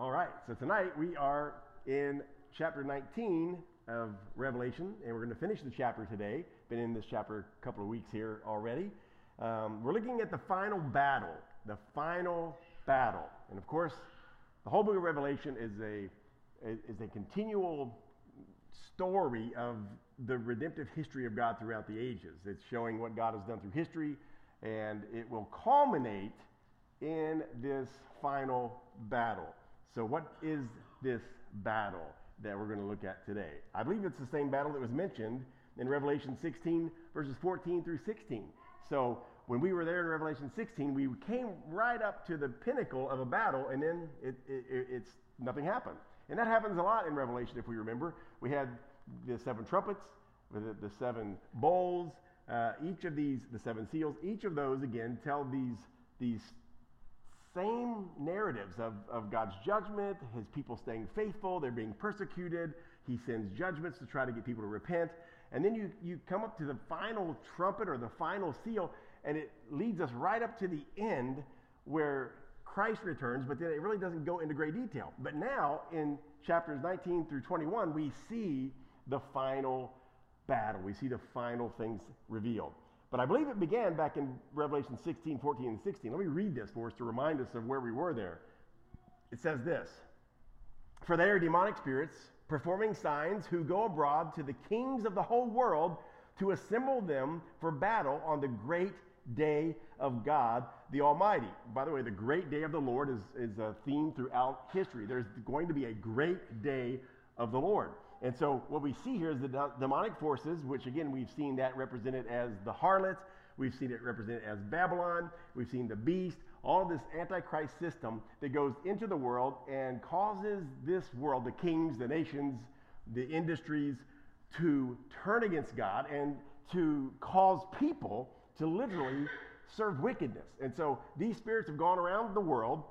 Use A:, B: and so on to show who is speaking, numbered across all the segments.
A: All right, so tonight we are in chapter 19 of Revelation, and we're going to finish the chapter today. Been in this chapter a couple of weeks here already. Um, we're looking at the final battle, the final battle, and of course, the whole book of Revelation is a is a continual story of the redemptive history of God throughout the ages. It's showing what God has done through history, and it will culminate in this final battle. So, what is this battle that we're going to look at today? I believe it's the same battle that was mentioned in Revelation 16, verses 14 through 16. So, when we were there in Revelation 16, we came right up to the pinnacle of a battle, and then it, it, it's nothing happened. And that happens a lot in Revelation, if we remember. We had the seven trumpets, the, the seven bowls, uh, each of these, the seven seals, each of those, again, tell these, these same narratives of, of God's judgment, his people staying faithful, they're being persecuted, he sends judgments to try to get people to repent. And then you, you come up to the final trumpet or the final seal, and it leads us right up to the end where Christ returns, but then it really doesn't go into great detail. But now in chapters 19 through 21, we see the final battle. We see the final things revealed. But I believe it began back in Revelation 16, 14, and 16. Let me read this for us to remind us of where we were there. It says this For they are demonic spirits performing signs who go abroad to the kings of the whole world to assemble them for battle on the great day of God the Almighty. By the way, the great day of the Lord is, is a theme throughout history. There's going to be a great day of the Lord. And so what we see here is the demonic forces, which again we've seen that represented as the harlot, we've seen it represented as Babylon, we've seen the beast, all this antichrist system that goes into the world and causes this world, the kings, the nations, the industries, to turn against God and to cause people to literally serve wickedness. And so these spirits have gone around the world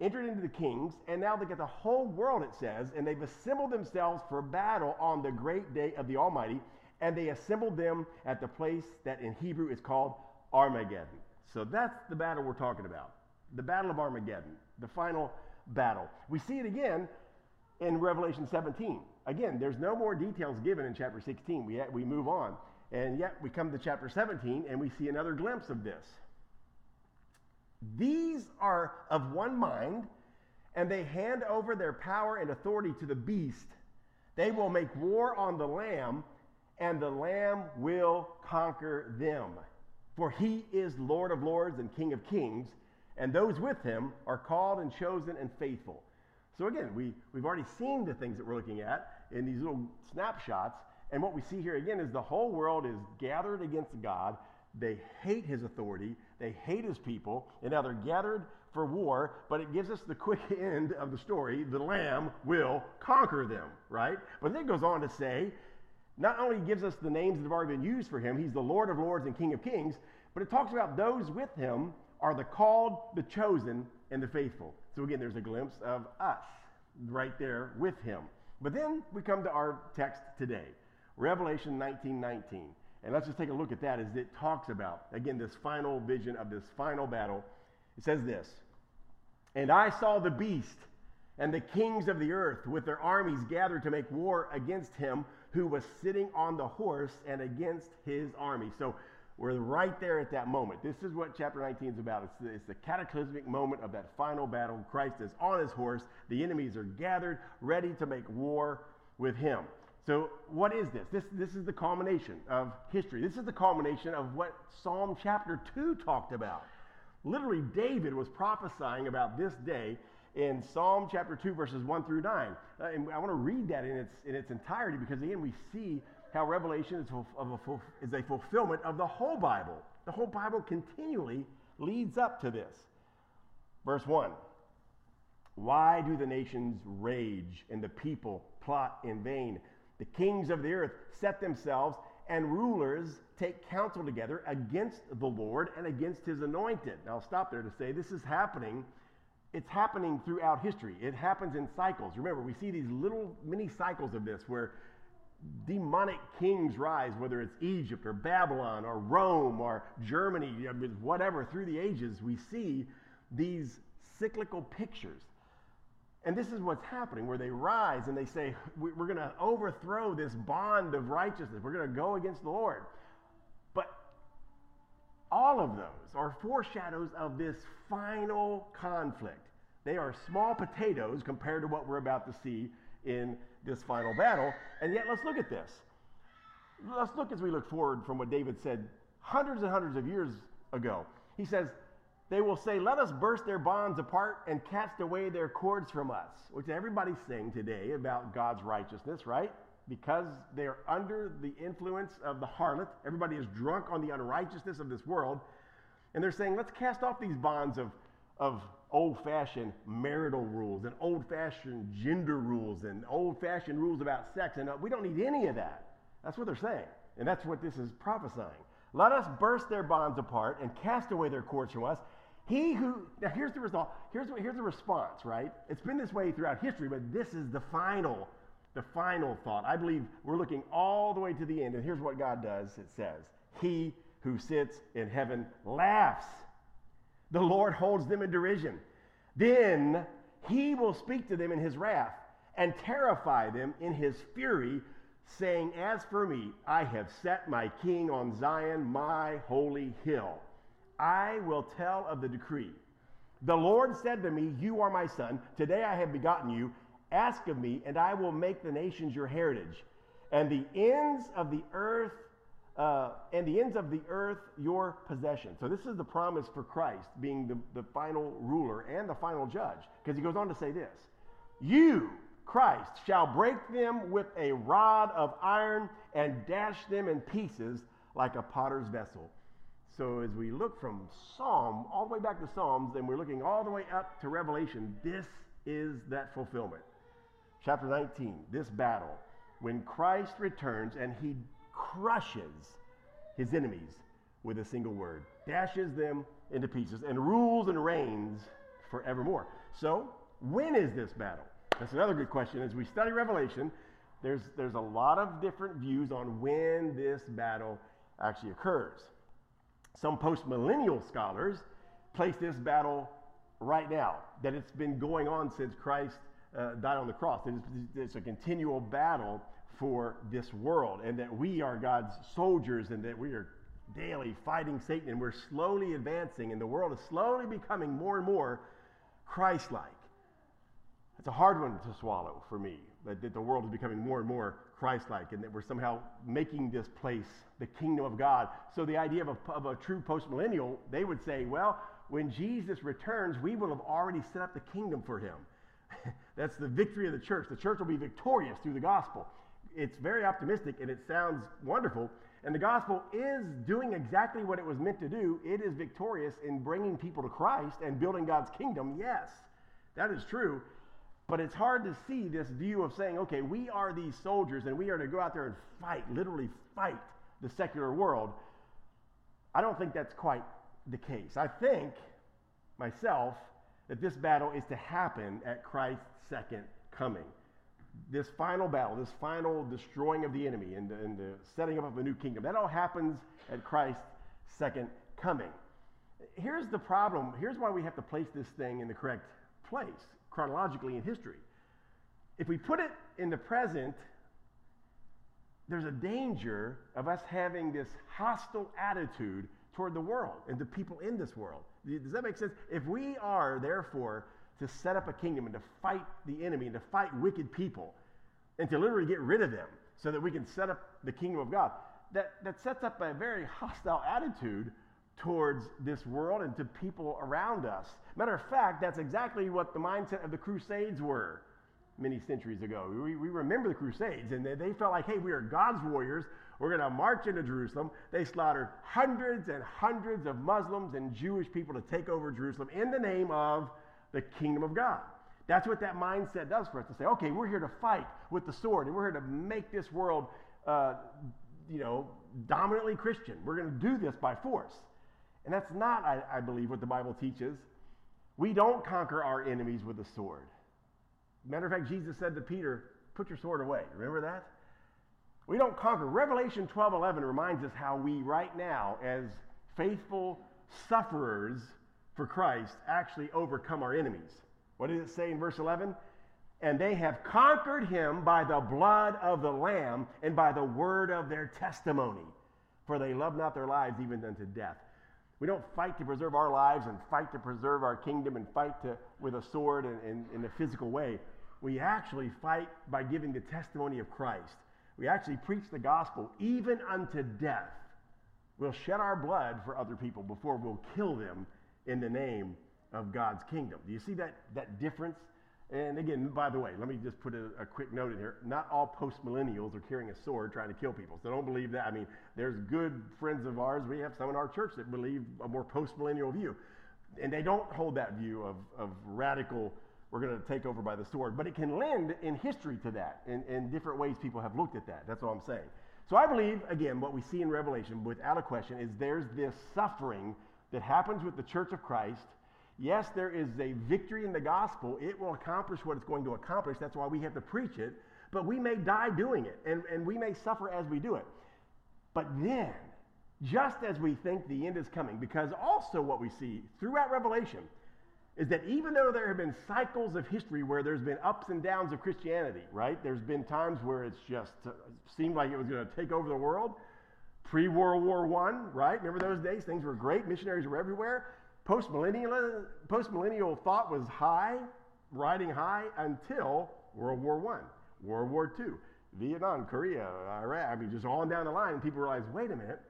A: entered into the kings, and now they get the whole world, it says, and they've assembled themselves for battle on the great day of the Almighty, and they assembled them at the place that in Hebrew is called Armageddon. So that's the battle we're talking about. The Battle of Armageddon, the final battle. We see it again in Revelation 17. Again, there's no more details given in chapter 16. We, we move on. And yet we come to chapter 17 and we see another glimpse of this. These are of one mind, and they hand over their power and authority to the beast. They will make war on the Lamb, and the Lamb will conquer them. For he is Lord of lords and King of kings, and those with him are called and chosen and faithful. So, again, we, we've already seen the things that we're looking at in these little snapshots. And what we see here again is the whole world is gathered against God they hate his authority. They hate his people. And now they're gathered for war, but it gives us the quick end of the story. The Lamb will conquer them, right? But then it goes on to say, not only gives us the names that have already been used for him, he's the Lord of Lords and King of Kings, but it talks about those with him are the called, the chosen, and the faithful. So again, there's a glimpse of us right there with him. But then we come to our text today, Revelation 19 19. And let's just take a look at that as it talks about, again, this final vision of this final battle. It says this And I saw the beast and the kings of the earth with their armies gathered to make war against him who was sitting on the horse and against his army. So we're right there at that moment. This is what chapter 19 is about. It's the, it's the cataclysmic moment of that final battle. Christ is on his horse, the enemies are gathered, ready to make war with him. So, what is this? This, this is the culmination of history. This is the culmination of what Psalm chapter 2 talked about. Literally, David was prophesying about this day in Psalm chapter 2, verses 1 through 9. Uh, and I want to read that in its, in its entirety because, again, we see how Revelation is, a, is a fulfillment of the whole Bible. The whole Bible continually leads up to this. Verse 1 Why do the nations rage and the people plot in vain? The kings of the earth set themselves, and rulers take counsel together against the Lord and against his anointed. Now, I'll stop there to say this is happening. It's happening throughout history. It happens in cycles. Remember, we see these little mini cycles of this where demonic kings rise, whether it's Egypt or Babylon or Rome or Germany, whatever, through the ages, we see these cyclical pictures And this is what's happening, where they rise and they say, We're going to overthrow this bond of righteousness. We're going to go against the Lord. But all of those are foreshadows of this final conflict. They are small potatoes compared to what we're about to see in this final battle. And yet, let's look at this. Let's look as we look forward from what David said hundreds and hundreds of years ago. He says, They will say, Let us burst their bonds apart and cast away their cords from us, which everybody's saying today about God's righteousness, right? Because they're under the influence of the harlot. Everybody is drunk on the unrighteousness of this world. And they're saying, Let's cast off these bonds of, of old fashioned marital rules and old fashioned gender rules and old fashioned rules about sex. And uh, we don't need any of that. That's what they're saying. And that's what this is prophesying. Let us burst their bonds apart and cast away their cords from us. He who, now here's the result, here's, here's the response, right? It's been this way throughout history, but this is the final, the final thought. I believe we're looking all the way to the end, and here's what God does it says, He who sits in heaven laughs the Lord holds them in derision. Then he will speak to them in his wrath and terrify them in his fury, saying, As for me, I have set my king on Zion, my holy hill. I will tell of the decree. The Lord said to me, You are my son. Today I have begotten you. Ask of me, and I will make the nations your heritage, and the ends of the earth uh, and the ends of the earth your possession. So this is the promise for Christ being the, the final ruler and the final judge. Because he goes on to say this You, Christ, shall break them with a rod of iron and dash them in pieces like a potter's vessel. So as we look from Psalm all the way back to Psalms, and we're looking all the way up to Revelation, this is that fulfillment. Chapter 19, this battle, when Christ returns and he crushes his enemies with a single word, dashes them into pieces, and rules and reigns forevermore. So, when is this battle? That's another good question. As we study Revelation, there's, there's a lot of different views on when this battle actually occurs. Some postmillennial scholars place this battle right now, that it's been going on since Christ uh, died on the cross. It's, it's a continual battle for this world, and that we are God's soldiers, and that we are daily fighting Satan, and we're slowly advancing, and the world is slowly becoming more and more Christ like. It's a hard one to swallow for me, that, that the world is becoming more and more Christ like, and that we're somehow making this place the kingdom of God. So, the idea of a, of a true postmillennial, they would say, well, when Jesus returns, we will have already set up the kingdom for him. That's the victory of the church. The church will be victorious through the gospel it's very optimistic and it sounds wonderful. And the gospel is doing exactly what it was meant to do. It is victorious in bringing people to Christ and building God's kingdom. Yes, that is true. But it's hard to see this view of saying, okay, we are these soldiers and we are to go out there and fight, literally fight the secular world. I don't think that's quite the case. I think myself that this battle is to happen at Christ's second coming this final battle, this final destroying of the enemy and the, and the setting up of a new kingdom, that all happens at Christ's second coming. Here's the problem. Here's why we have to place this thing in the correct place chronologically in history. If we put it in the present, there's a danger of us having this hostile attitude toward the world and the people in this world. Does that make sense? If we are, therefore, to set up a kingdom and to fight the enemy and to fight wicked people and to literally get rid of them so that we can set up the kingdom of God. That, that sets up a very hostile attitude towards this world and to people around us. Matter of fact, that's exactly what the mindset of the Crusades were many centuries ago. We, we remember the Crusades, and they, they felt like, hey, we are God's warriors. We're going to march into Jerusalem. They slaughtered hundreds and hundreds of Muslims and Jewish people to take over Jerusalem in the name of the kingdom of God. That's what that mindset does for us to say, okay, we're here to fight with the sword, and we're here to make this world, uh, you know, dominantly Christian. We're going to do this by force. And that's not, I, I believe, what the Bible teaches. We don't conquer our enemies with the sword. Matter of fact, Jesus said to Peter, put your sword away. Remember that? We don't conquer. Revelation 12 11 reminds us how we, right now, as faithful sufferers, for Christ actually overcome our enemies. What did it say in verse 11? And they have conquered him by the blood of the Lamb and by the word of their testimony, for they love not their lives even unto death. We don't fight to preserve our lives and fight to preserve our kingdom and fight to, with a sword and, and in a physical way. We actually fight by giving the testimony of Christ. We actually preach the gospel even unto death. We'll shed our blood for other people before we'll kill them in the name of God's kingdom. Do you see that, that difference? And again, by the way, let me just put a, a quick note in here. Not all post millennials are carrying a sword trying to kill people. So don't believe that. I mean, there's good friends of ours. We have some in our church that believe a more post millennial view. And they don't hold that view of, of radical, we're going to take over by the sword. But it can lend in history to that, in, in different ways people have looked at that. That's all I'm saying. So I believe, again, what we see in Revelation, without a question, is there's this suffering that happens with the church of Christ Yes, there is a victory in the gospel. It will accomplish what it's going to accomplish. That's why we have to preach it. But we may die doing it, and, and we may suffer as we do it. But then, just as we think the end is coming, because also what we see throughout Revelation is that even though there have been cycles of history where there's been ups and downs of Christianity, right? There's been times where it's just uh, seemed like it was going to take over the world. Pre World War I, right? Remember those days? Things were great. Missionaries were everywhere. Postmillennial, postmillennial thought was high, riding high until World War I, World War II, Vietnam, Korea, Iraq. I mean, just on down the line, and people realize, wait a minute,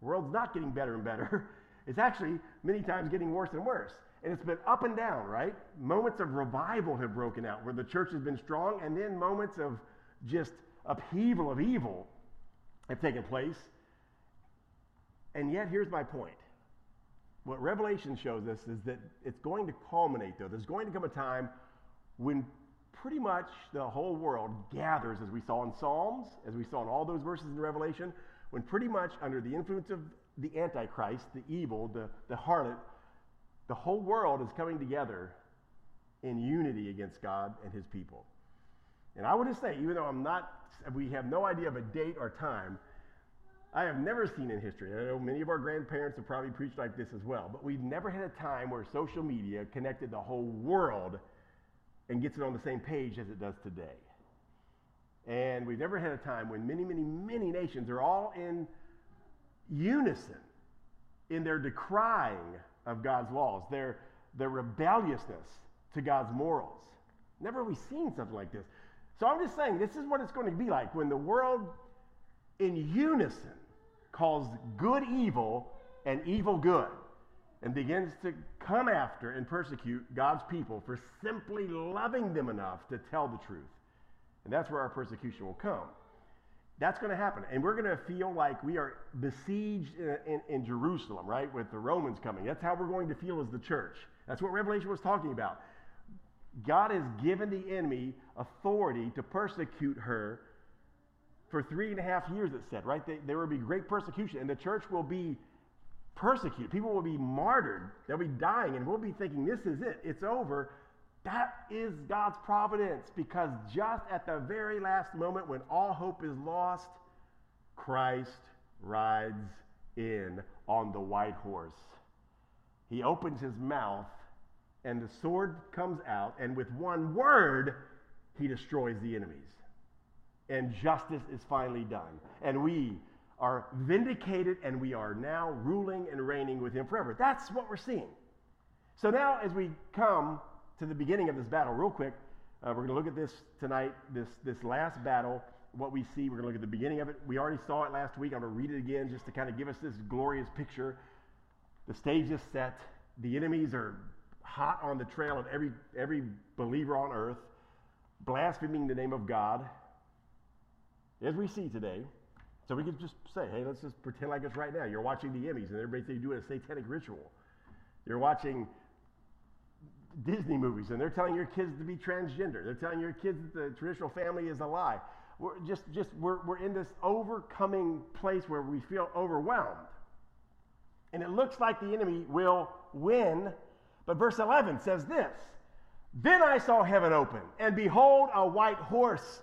A: the world's not getting better and better. It's actually many times getting worse and worse. And it's been up and down, right? Moments of revival have broken out where the church has been strong, and then moments of just upheaval of evil have taken place. And yet, here's my point what Revelation shows us is that it's going to culminate, though. There's going to come a time when pretty much the whole world gathers, as we saw in Psalms, as we saw in all those verses in Revelation, when pretty much under the influence of the Antichrist, the evil, the, the harlot, the whole world is coming together in unity against God and his people. And I would just say, even though I'm not, we have no idea of a date or time, I have never seen in history, I know many of our grandparents have probably preached like this as well, but we've never had a time where social media connected the whole world and gets it on the same page as it does today. And we've never had a time when many, many, many nations are all in unison in their decrying of God's laws, their, their rebelliousness to God's morals. Never have we seen something like this. So I'm just saying, this is what it's going to be like when the world in unison calls good evil and evil good and begins to come after and persecute God's people for simply loving them enough to tell the truth. And that's where our persecution will come. That's going to happen. And we're going to feel like we are besieged in, in, in, Jerusalem, right, with the Romans coming. That's how we're going to feel as the church. That's what Revelation was talking about. God has given the enemy authority to persecute her for three and a half years, it said, right? They, there will be great persecution, and the church will be persecuted. People will be martyred. They'll be dying, and we'll be thinking, this is it, it's over. That is God's providence because just at the very last moment when all hope is lost, Christ rides in on the white horse. He opens his mouth, and the sword comes out, and with one word, he destroys the enemies and justice is finally done. And we are vindicated and we are now ruling and reigning with him forever. That's what we're seeing. So now, as we come to the beginning of this battle, real quick, uh, we're going to look at this tonight, this, this last battle, what we see. We're going to look at the beginning of it. We already saw it last week. I'm going to read it again just to kind of give us this glorious picture. The stage is set. The enemies are hot on the trail of every, every believer on earth, blaspheming the name of God as we see today. So we can just say, hey, let's just pretend like it's right now. You're watching the Emmys, and everybody's doing a satanic ritual. You're watching Disney movies, and they're telling your kids to be transgender. They're telling your kids that the traditional family is a lie. We're just, just we're, we're in this overcoming place where we feel overwhelmed. And it looks like the enemy will win. But verse 11 says this Then I saw heaven open, and behold, a white horse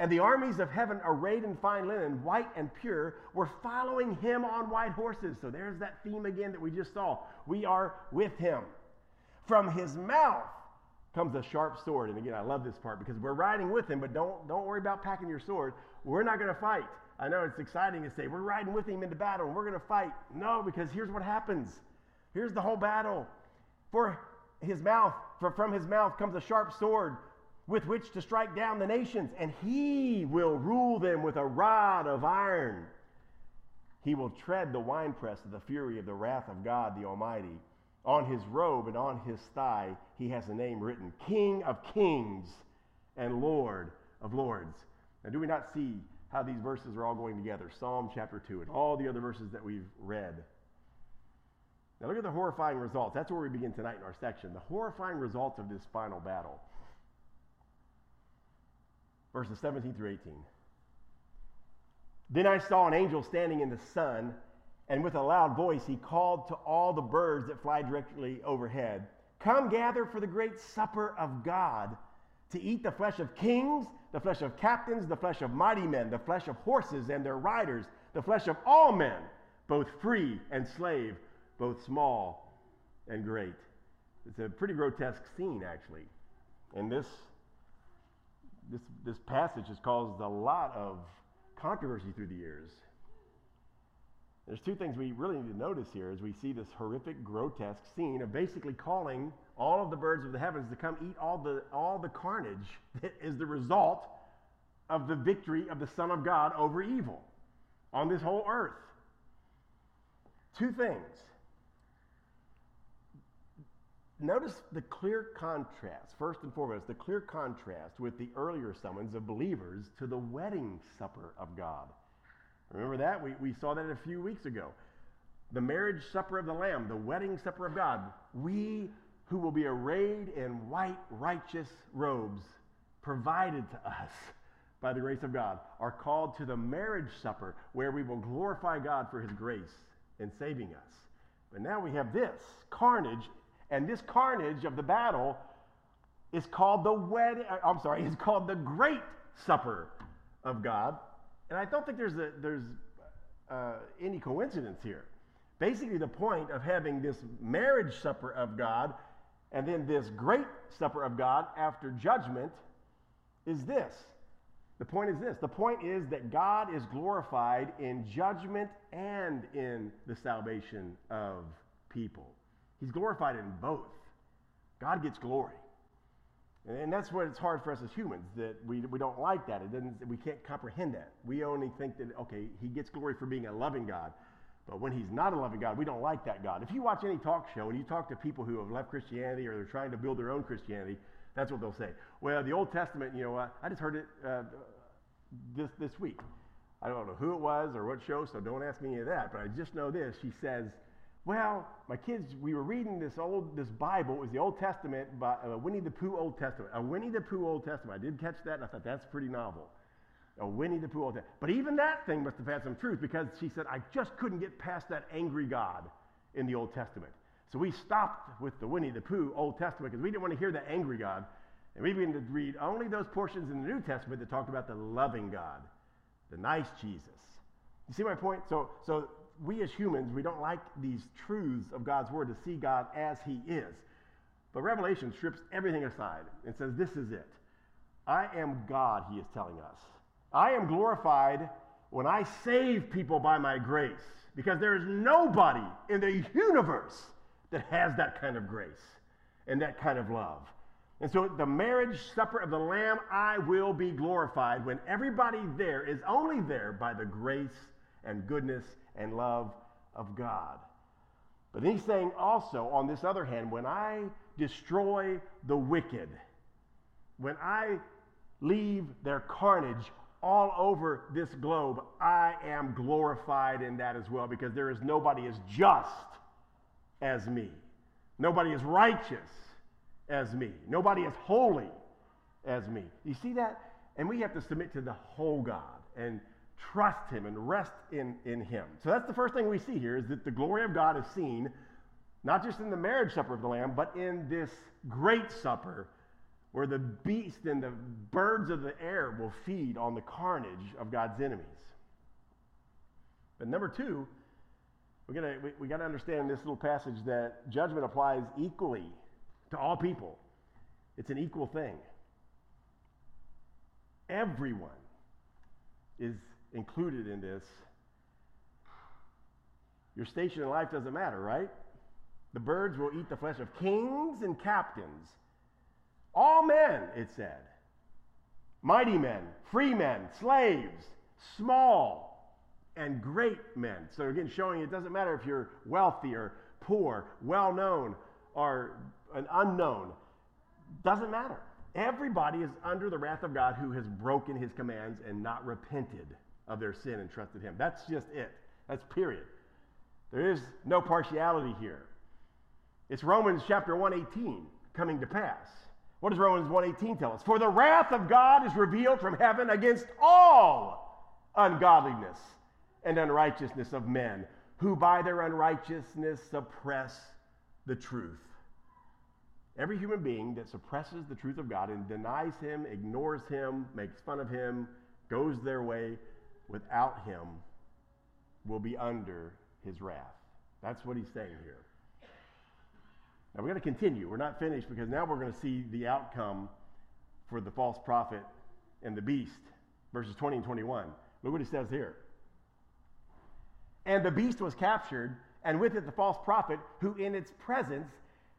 A: And the armies of heaven, arrayed in fine linen, white and pure, were following him on white horses. So there's that theme again that we just saw. We are with him. From his mouth comes a sharp sword. And again, I love this part because we're riding with him, but don't, don't worry about packing your sword. We're not going to fight. I know it's exciting to say we're riding with him into battle and we're going to fight. No, because here's what happens. Here's the whole battle. For his mouth, for from his mouth comes a sharp sword with which to strike down the nations, and he will rule them with a rod of iron. He will tread the winepress of the fury of the wrath of God the Almighty. On his robe and on his thigh, he has a name written King of Kings and Lord of Lords. Now, do we not see how these verses are all going together? Psalm chapter 2 and all the other verses that we've read. Now, look at the horrifying results. That's where we begin tonight in our section. The horrifying results of this final battle. Verses 17 through 18. Then I saw an angel standing in the sun and with a loud voice, he called to all the birds that fly directly overhead Come gather for the great supper of God to eat the flesh of kings, the flesh of captains, the flesh of mighty men, the flesh of horses and their riders, the flesh of all men, both free and slave, both small and great. It's a pretty grotesque scene, actually. And this, this, this passage has caused a lot of controversy through the years. There's two things we really need to notice here as we see this horrific, grotesque scene of basically calling all of the birds of the heavens to come eat all the, all the carnage that is the result of the victory of the Son of God over evil on this whole earth. Two things. Notice the clear contrast, first and foremost, the clear contrast with the earlier summons of believers to the wedding supper of God. Remember that? We, we saw that a few weeks ago. The marriage supper of the Lamb, the wedding supper of God. We who will be arrayed in white, righteous robes provided to us by the grace of God are called to the marriage supper where we will glorify God for his grace in saving us. But now we have this carnage, and this carnage of the battle is called the wedding, uh, I'm sorry, is called the great supper of God. And I don't think there's, a, there's uh, any coincidence here. Basically, the point of having this marriage supper of God and then this great supper of God after judgment is this. The point is this the point is that God is glorified in judgment and in the salvation of people. He's glorified in both. God gets glory. And that's what it's hard for us as humans that we, we don't like that. It doesn't, we can't comprehend that. We only think that, okay, he gets glory for being a loving God. But when he's not a loving God, we don't like that God. If you watch any talk show and you talk to people who have left Christianity or they're trying to build their own Christianity, that's what they'll say. Well, the Old Testament, you know, I just heard it uh, this, this week. I don't know who it was or what show, so don't ask me any of that. But I just know this. She says, well, my kids, we were reading this old, this Bible. It was the Old Testament, by uh, Winnie the Pooh Old Testament. A Winnie the Pooh Old Testament. I did catch that, and I thought that's pretty novel. A Winnie the Pooh Old Testament. But even that thing must have had some truth because she said, I just couldn't get past that angry God in the Old Testament. So we stopped with the Winnie the Pooh Old Testament because we didn't want to hear the angry God. And we began to read only those portions in the New Testament that talked about the loving God, the nice Jesus. You see my point? So, so we as humans, we don't like these truths of God's word to see God as he is. But Revelation strips everything aside and says, This is it. I am God, he is telling us. I am glorified when I save people by my grace because there is nobody in the universe that has that kind of grace and that kind of love. And so, the marriage supper of the Lamb, I will be glorified when everybody there is only there by the grace and goodness and love of God. But he's saying also, on this other hand, when I destroy the wicked, when I leave their carnage all over this globe, I am glorified in that as well because there is nobody as just as me. Nobody as righteous as me. Nobody as holy as me. You see that? And we have to submit to the whole God. And trust him and rest in, in him. So that's the first thing we see here is that the glory of God is seen not just in the marriage supper of the Lamb, but in this great supper where the beast and the birds of the air will feed on the carnage of God's enemies. But number two, we're gonna, we, we got to understand in this little passage that judgment applies equally to all people. It's an equal thing. Everyone is included in this. Your station in life doesn't matter, right? The birds will eat the flesh of kings and captains. All men, it said. Mighty men, free men, slaves, small and great men. So again, showing it doesn't matter if you're wealthy or poor, well known or an unknown. Doesn't matter. Everybody is under the wrath of God who has broken his commands and not repented of their sin and trusted him. That's just it. That's period. There is no partiality here. It's Romans chapter 118 coming to pass. What does Romans 1:18 tell us? For the wrath of God is revealed from heaven against all ungodliness and unrighteousness of men who by their unrighteousness suppress the truth. Every human being that suppresses the truth of God and denies him, ignores him, makes fun of him, goes their way without him will be under his wrath. That's what he's saying here. Now we're going to continue. We're not finished because now we're going to see the outcome for the false prophet and the beast. Verses 20 and 21. Look what he says here. And the beast was captured, and with it the false prophet, who in its presence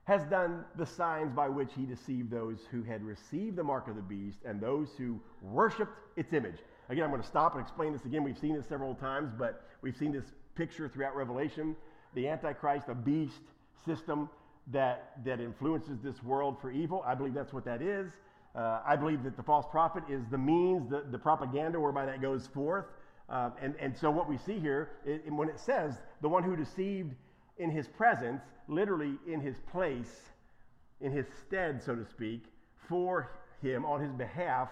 A: has done the signs by which he deceived those who had received the mark of the beast and those who worshiped its image. Again, I'm going to stop and explain this again. We've seen this several times, but we've seen this picture throughout Revelation. The Antichrist, a beast system that, that influences this world for evil. I believe that's what that is. Uh, I believe that the false prophet is the means, the, the propaganda whereby that goes forth. Um, and, and so what we see here, it, when it says the one who deceived in his presence, literally in his place, in his stead, so to speak, for him on his behalf.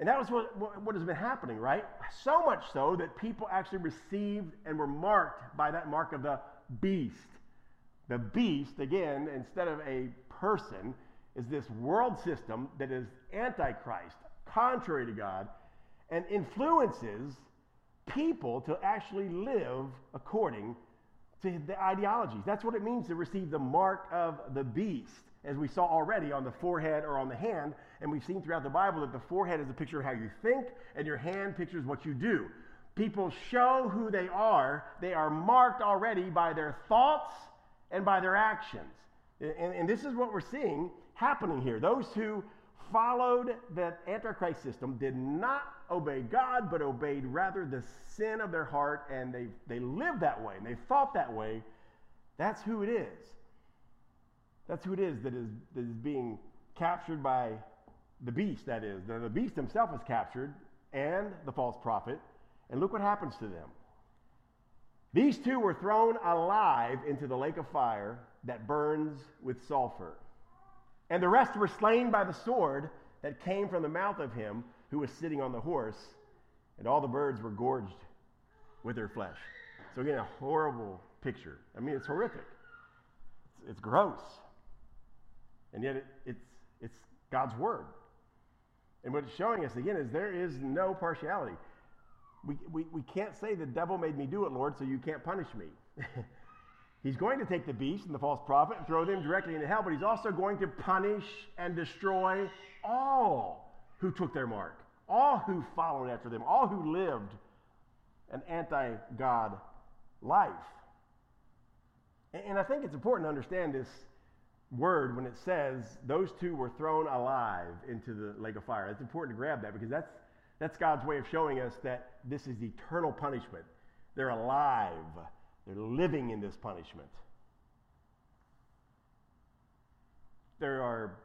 A: And that was what, what, has been happening, right? So much so that people actually received and were marked by that mark of the beast. The beast, again, instead of a person, is this world system that is antichrist, contrary to God, and influences people to actually live according to the ideologies. That's what it means to receive the mark of the beast, as we saw already on the forehead or on the hand. And we've seen throughout the Bible that the forehead is a picture of how you think, and your hand pictures what you do. People show who they are, they are marked already by their thoughts and by their actions. And, and this is what we're seeing happening here. Those who followed the Antichrist system did not obey God, but obeyed rather the sin of their heart, and they, they lived that way, and they thought that way. That's who it is. That's who it is that is, that is being captured by the beast, that is. The, beast himself is captured, and the false prophet. And look what happens to them. These two were thrown alive into the lake of fire that burns with sulfur. And the rest were slain by the sword that came from the mouth of him who was sitting on the horse, and all the birds were gorged with their flesh. So, again, a horrible picture. I mean, it's horrific, it's, it's gross. And yet, it, it's, it's God's word. And what it's showing us, again, is there is no partiality. We, we, we can't say the devil made me do it, Lord, so you can't punish me. He's going to take the beast and the false prophet and throw them directly into hell, but he's also going to punish and destroy all who took their mark, all who followed after them, all who lived an anti God life. And, and I think it's important to understand this word when it says those two were thrown alive into the lake of fire. It's important to grab that because that's, that's God's way of showing us that this is eternal punishment. They're alive they're living in this punishment. There are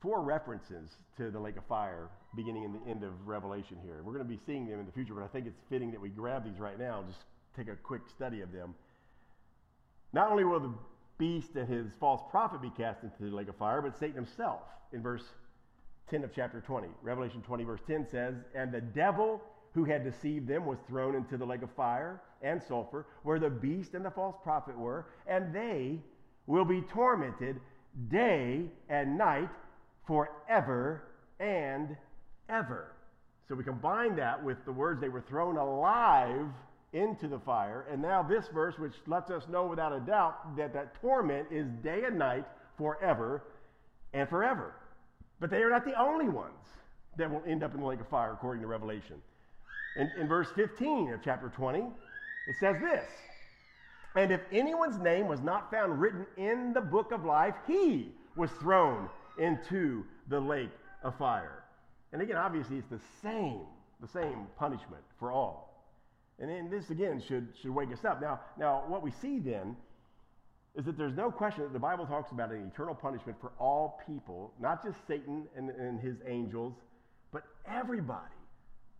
A: four references to the lake of fire beginning in the end of Revelation here. We're going to be seeing them in the future, but I think it's fitting that we grab these right now and just take a quick study of them. Not only will the beast and his false prophet be cast into the lake of fire, but Satan himself in verse 10 of chapter 20. Revelation 20, verse 10 says, And the devil who had deceived them was thrown into the lake of fire and sulfur, where the beast and the false prophet were, and they will be tormented day and night forever and ever. So we combine that with the words they were thrown alive into the fire. And now this verse, which lets us know without a doubt that that torment is day and night forever and forever. But they are not the only ones that will end up in the lake of fire, according to Revelation. In, in verse 15 of chapter 20, it says this And if anyone's name was not found written in the book of life, he was thrown into the lake of fire. And again, obviously, it's the same, the same punishment for all. And then this again should, should wake us up. Now, now, what we see then is that there's no question that the Bible talks about an eternal punishment for all people, not just Satan and, and his angels, but everybody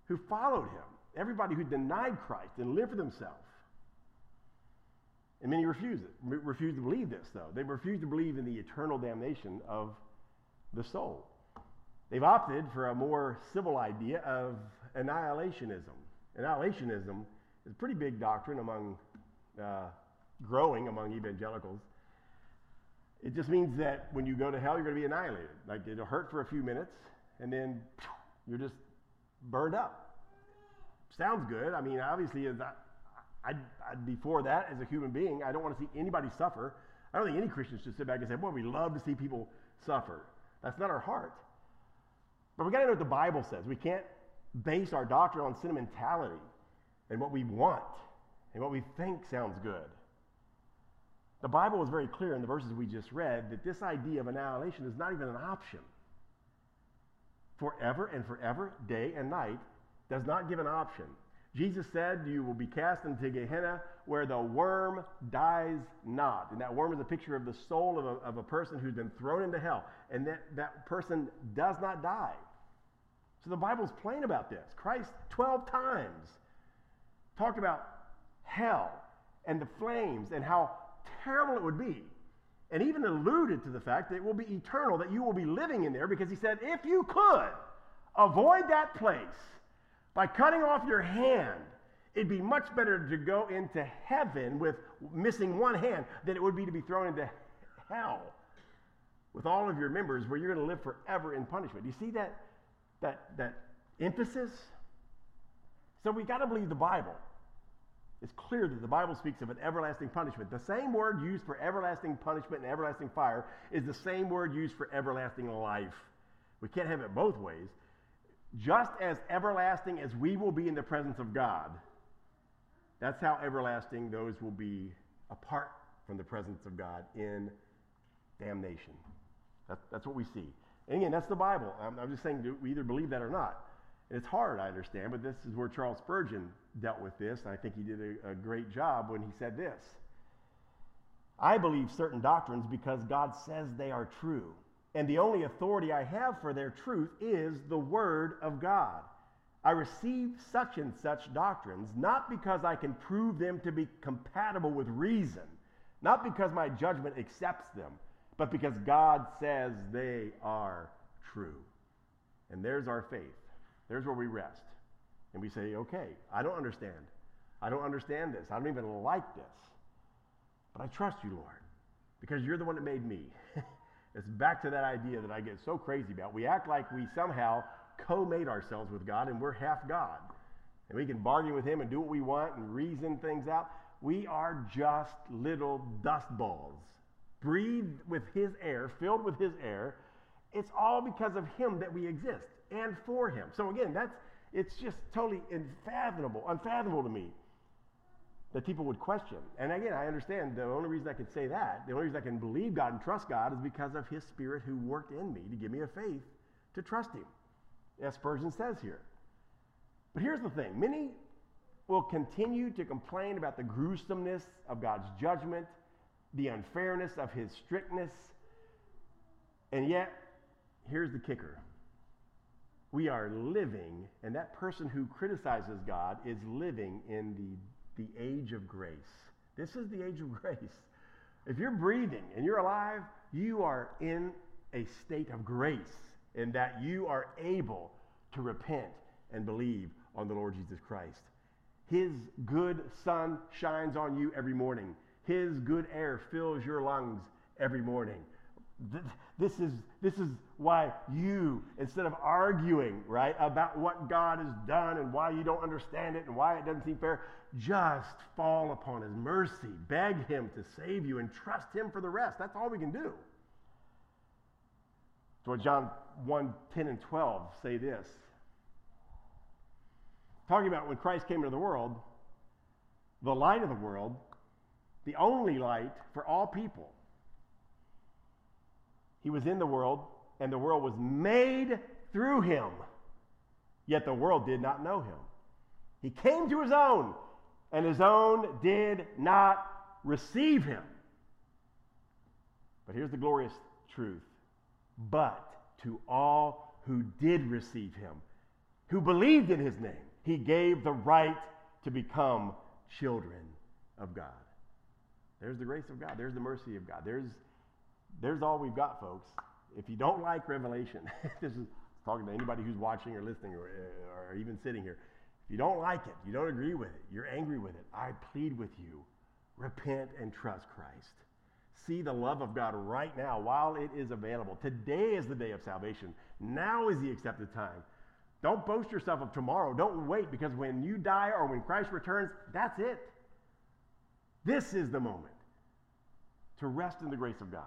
A: who followed him, everybody who denied Christ and lived for themselves. And many refuse it, refuse to believe this, though. They refuse to believe in the eternal damnation of the soul. They've opted for a more civil idea of annihilationism. Annihilationism is a pretty big doctrine among, uh, growing among evangelicals. It just means that when you go to hell, you're going to be annihilated. Like it'll hurt for a few minutes, and then you're just burned up. Sounds good. I mean, obviously, I, I'd, I'd be for that as a human being. I don't want to see anybody suffer. I don't think any Christians should sit back and say, boy, we love to see people suffer. That's not our heart. But we got to know what the Bible says. We can't base our doctrine on sentimentality and what we want and what we think sounds good. The Bible is very clear in the verses we just read that this idea of annihilation is not even an option. Forever and forever, day and night, does not give an option. Jesus said, You will be cast into Gehenna where the worm dies not. And that worm is a picture of the soul of a, of a person who's been thrown into hell. And that, that person does not die. So the Bible's plain about this. Christ, 12 times, talked about hell and the flames and how terrible it would be. And even alluded to the fact that it will be eternal, that you will be living in there, because he said, if you could avoid that place by cutting off your hand, it'd be much better to go into heaven with missing one hand than it would be to be thrown into hell with all of your members where you're going to live forever in punishment. Do you see that, that, that emphasis? So we got to believe the Bible. It's clear that the Bible speaks of an everlasting punishment. The same word used for everlasting punishment and everlasting fire is the same word used for everlasting life. We can't have it both ways. Just as everlasting as we will be in the presence of God, that's how everlasting those will be apart from the presence of God in damnation. That's, that's what we see. And again, that's the Bible. I'm, I'm just saying we either believe that or not. It's hard, I understand, but this is where Charles Spurgeon dealt with this, and I think he did a, a great job when he said this. I believe certain doctrines because God says they are true, and the only authority I have for their truth is the Word of God. I receive such and such doctrines not because I can prove them to be compatible with reason, not because my judgment accepts them, but because God says they are true. And there's our faith. There's where we rest. And we say, okay, I don't understand. I don't understand this. I don't even like this. But I trust you, Lord, because you're the one that made me. it's back to that idea that I get so crazy about. We act like we somehow co made ourselves with God and we're half God. And we can bargain with Him and do what we want and reason things out. We are just little dust balls, breathed with His air, filled with His air. It's all because of Him that we exist and for Him. So again, that's it's just totally unfathomable, unfathomable to me that people would question. And again, I understand the only reason I can say that, the only reason I can believe God and trust God is because of His Spirit who worked in me to give me a faith to trust Him, as Spurgeon says here. But here's the thing many will continue to complain about the gruesomeness of God's judgment, the unfairness of His strictness, and yet, here's the kicker we are living, and that person who criticizes God is living in the, the age of grace. This is the age of grace. If you're breathing and you're alive, you are in a state of grace in that you are able to repent and believe on the Lord Jesus Christ. His good sun shines on you every morning. His good air fills your lungs every morning. This is, this is why you, instead of arguing, right, about what God has done and why you don't understand it and why it doesn't seem fair, just fall upon His mercy. Beg Him to save you and trust Him for the rest. That's all we can do. So, John 1 10 and 12 say this. Talking about when Christ came into the world, the light of the world, the only light for all people. He was in the world, and the world was made through him. Yet the world did not know him. He came to his own, and his own did not receive him. But here's the glorious truth. But to all who did receive him, who believed in his name, he gave the right to become children of God. There's the grace of God. There's the mercy of God. There's, there's all we've got, folks. If you don't like Revelation, this is talking to anybody who's watching or listening or, uh, or even sitting here. If you don't like it, you don't agree with it, you're angry with it, I plead with you repent and trust Christ. See the love of God right now while it is available. Today is the day of salvation. Now is the accepted time. Don't boast yourself of tomorrow. Don't wait because when you die or when Christ returns, that's it. This is the moment to rest in the grace of God,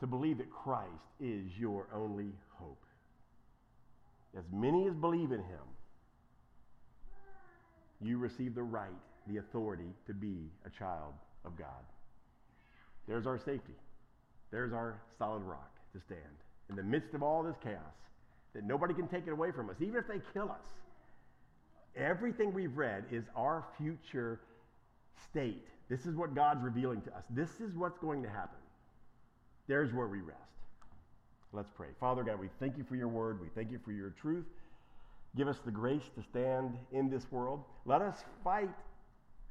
A: to believe that Christ is your only hope. As many as believe in him, you receive the right, the authority to be a child of God. There's our safety. There's our solid rock to stand in the midst of all this chaos that nobody can take it away from us, even if they kill us. Everything we've read is our future state. This is what God's revealing to us. This is what's going to happen. There's where we rest. Let's pray. Father God, we thank you for your word. We thank you for your truth. Give us the grace to stand in this world. Let us fight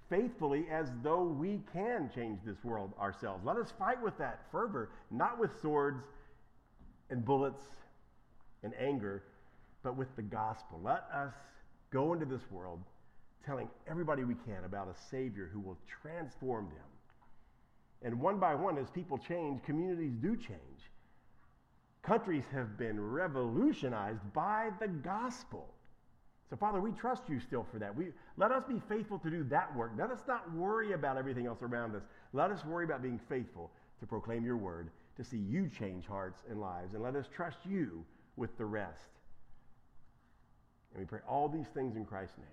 A: faithfully as though we can change this world ourselves. Let us fight with that fervor, not with swords and bullets and anger, but with the gospel. Let us go into this world telling everybody we can about a Savior who will transform them. And one by one, as people change, communities do change. Countries have been revolutionized by the gospel. So, Father, we trust you still for that. We, let us be faithful to do that work. Let us not worry about everything else around us. Let us worry about being faithful to proclaim your word, to see you change hearts and lives. And let us trust you with the rest. And we pray all these things in Christ's name.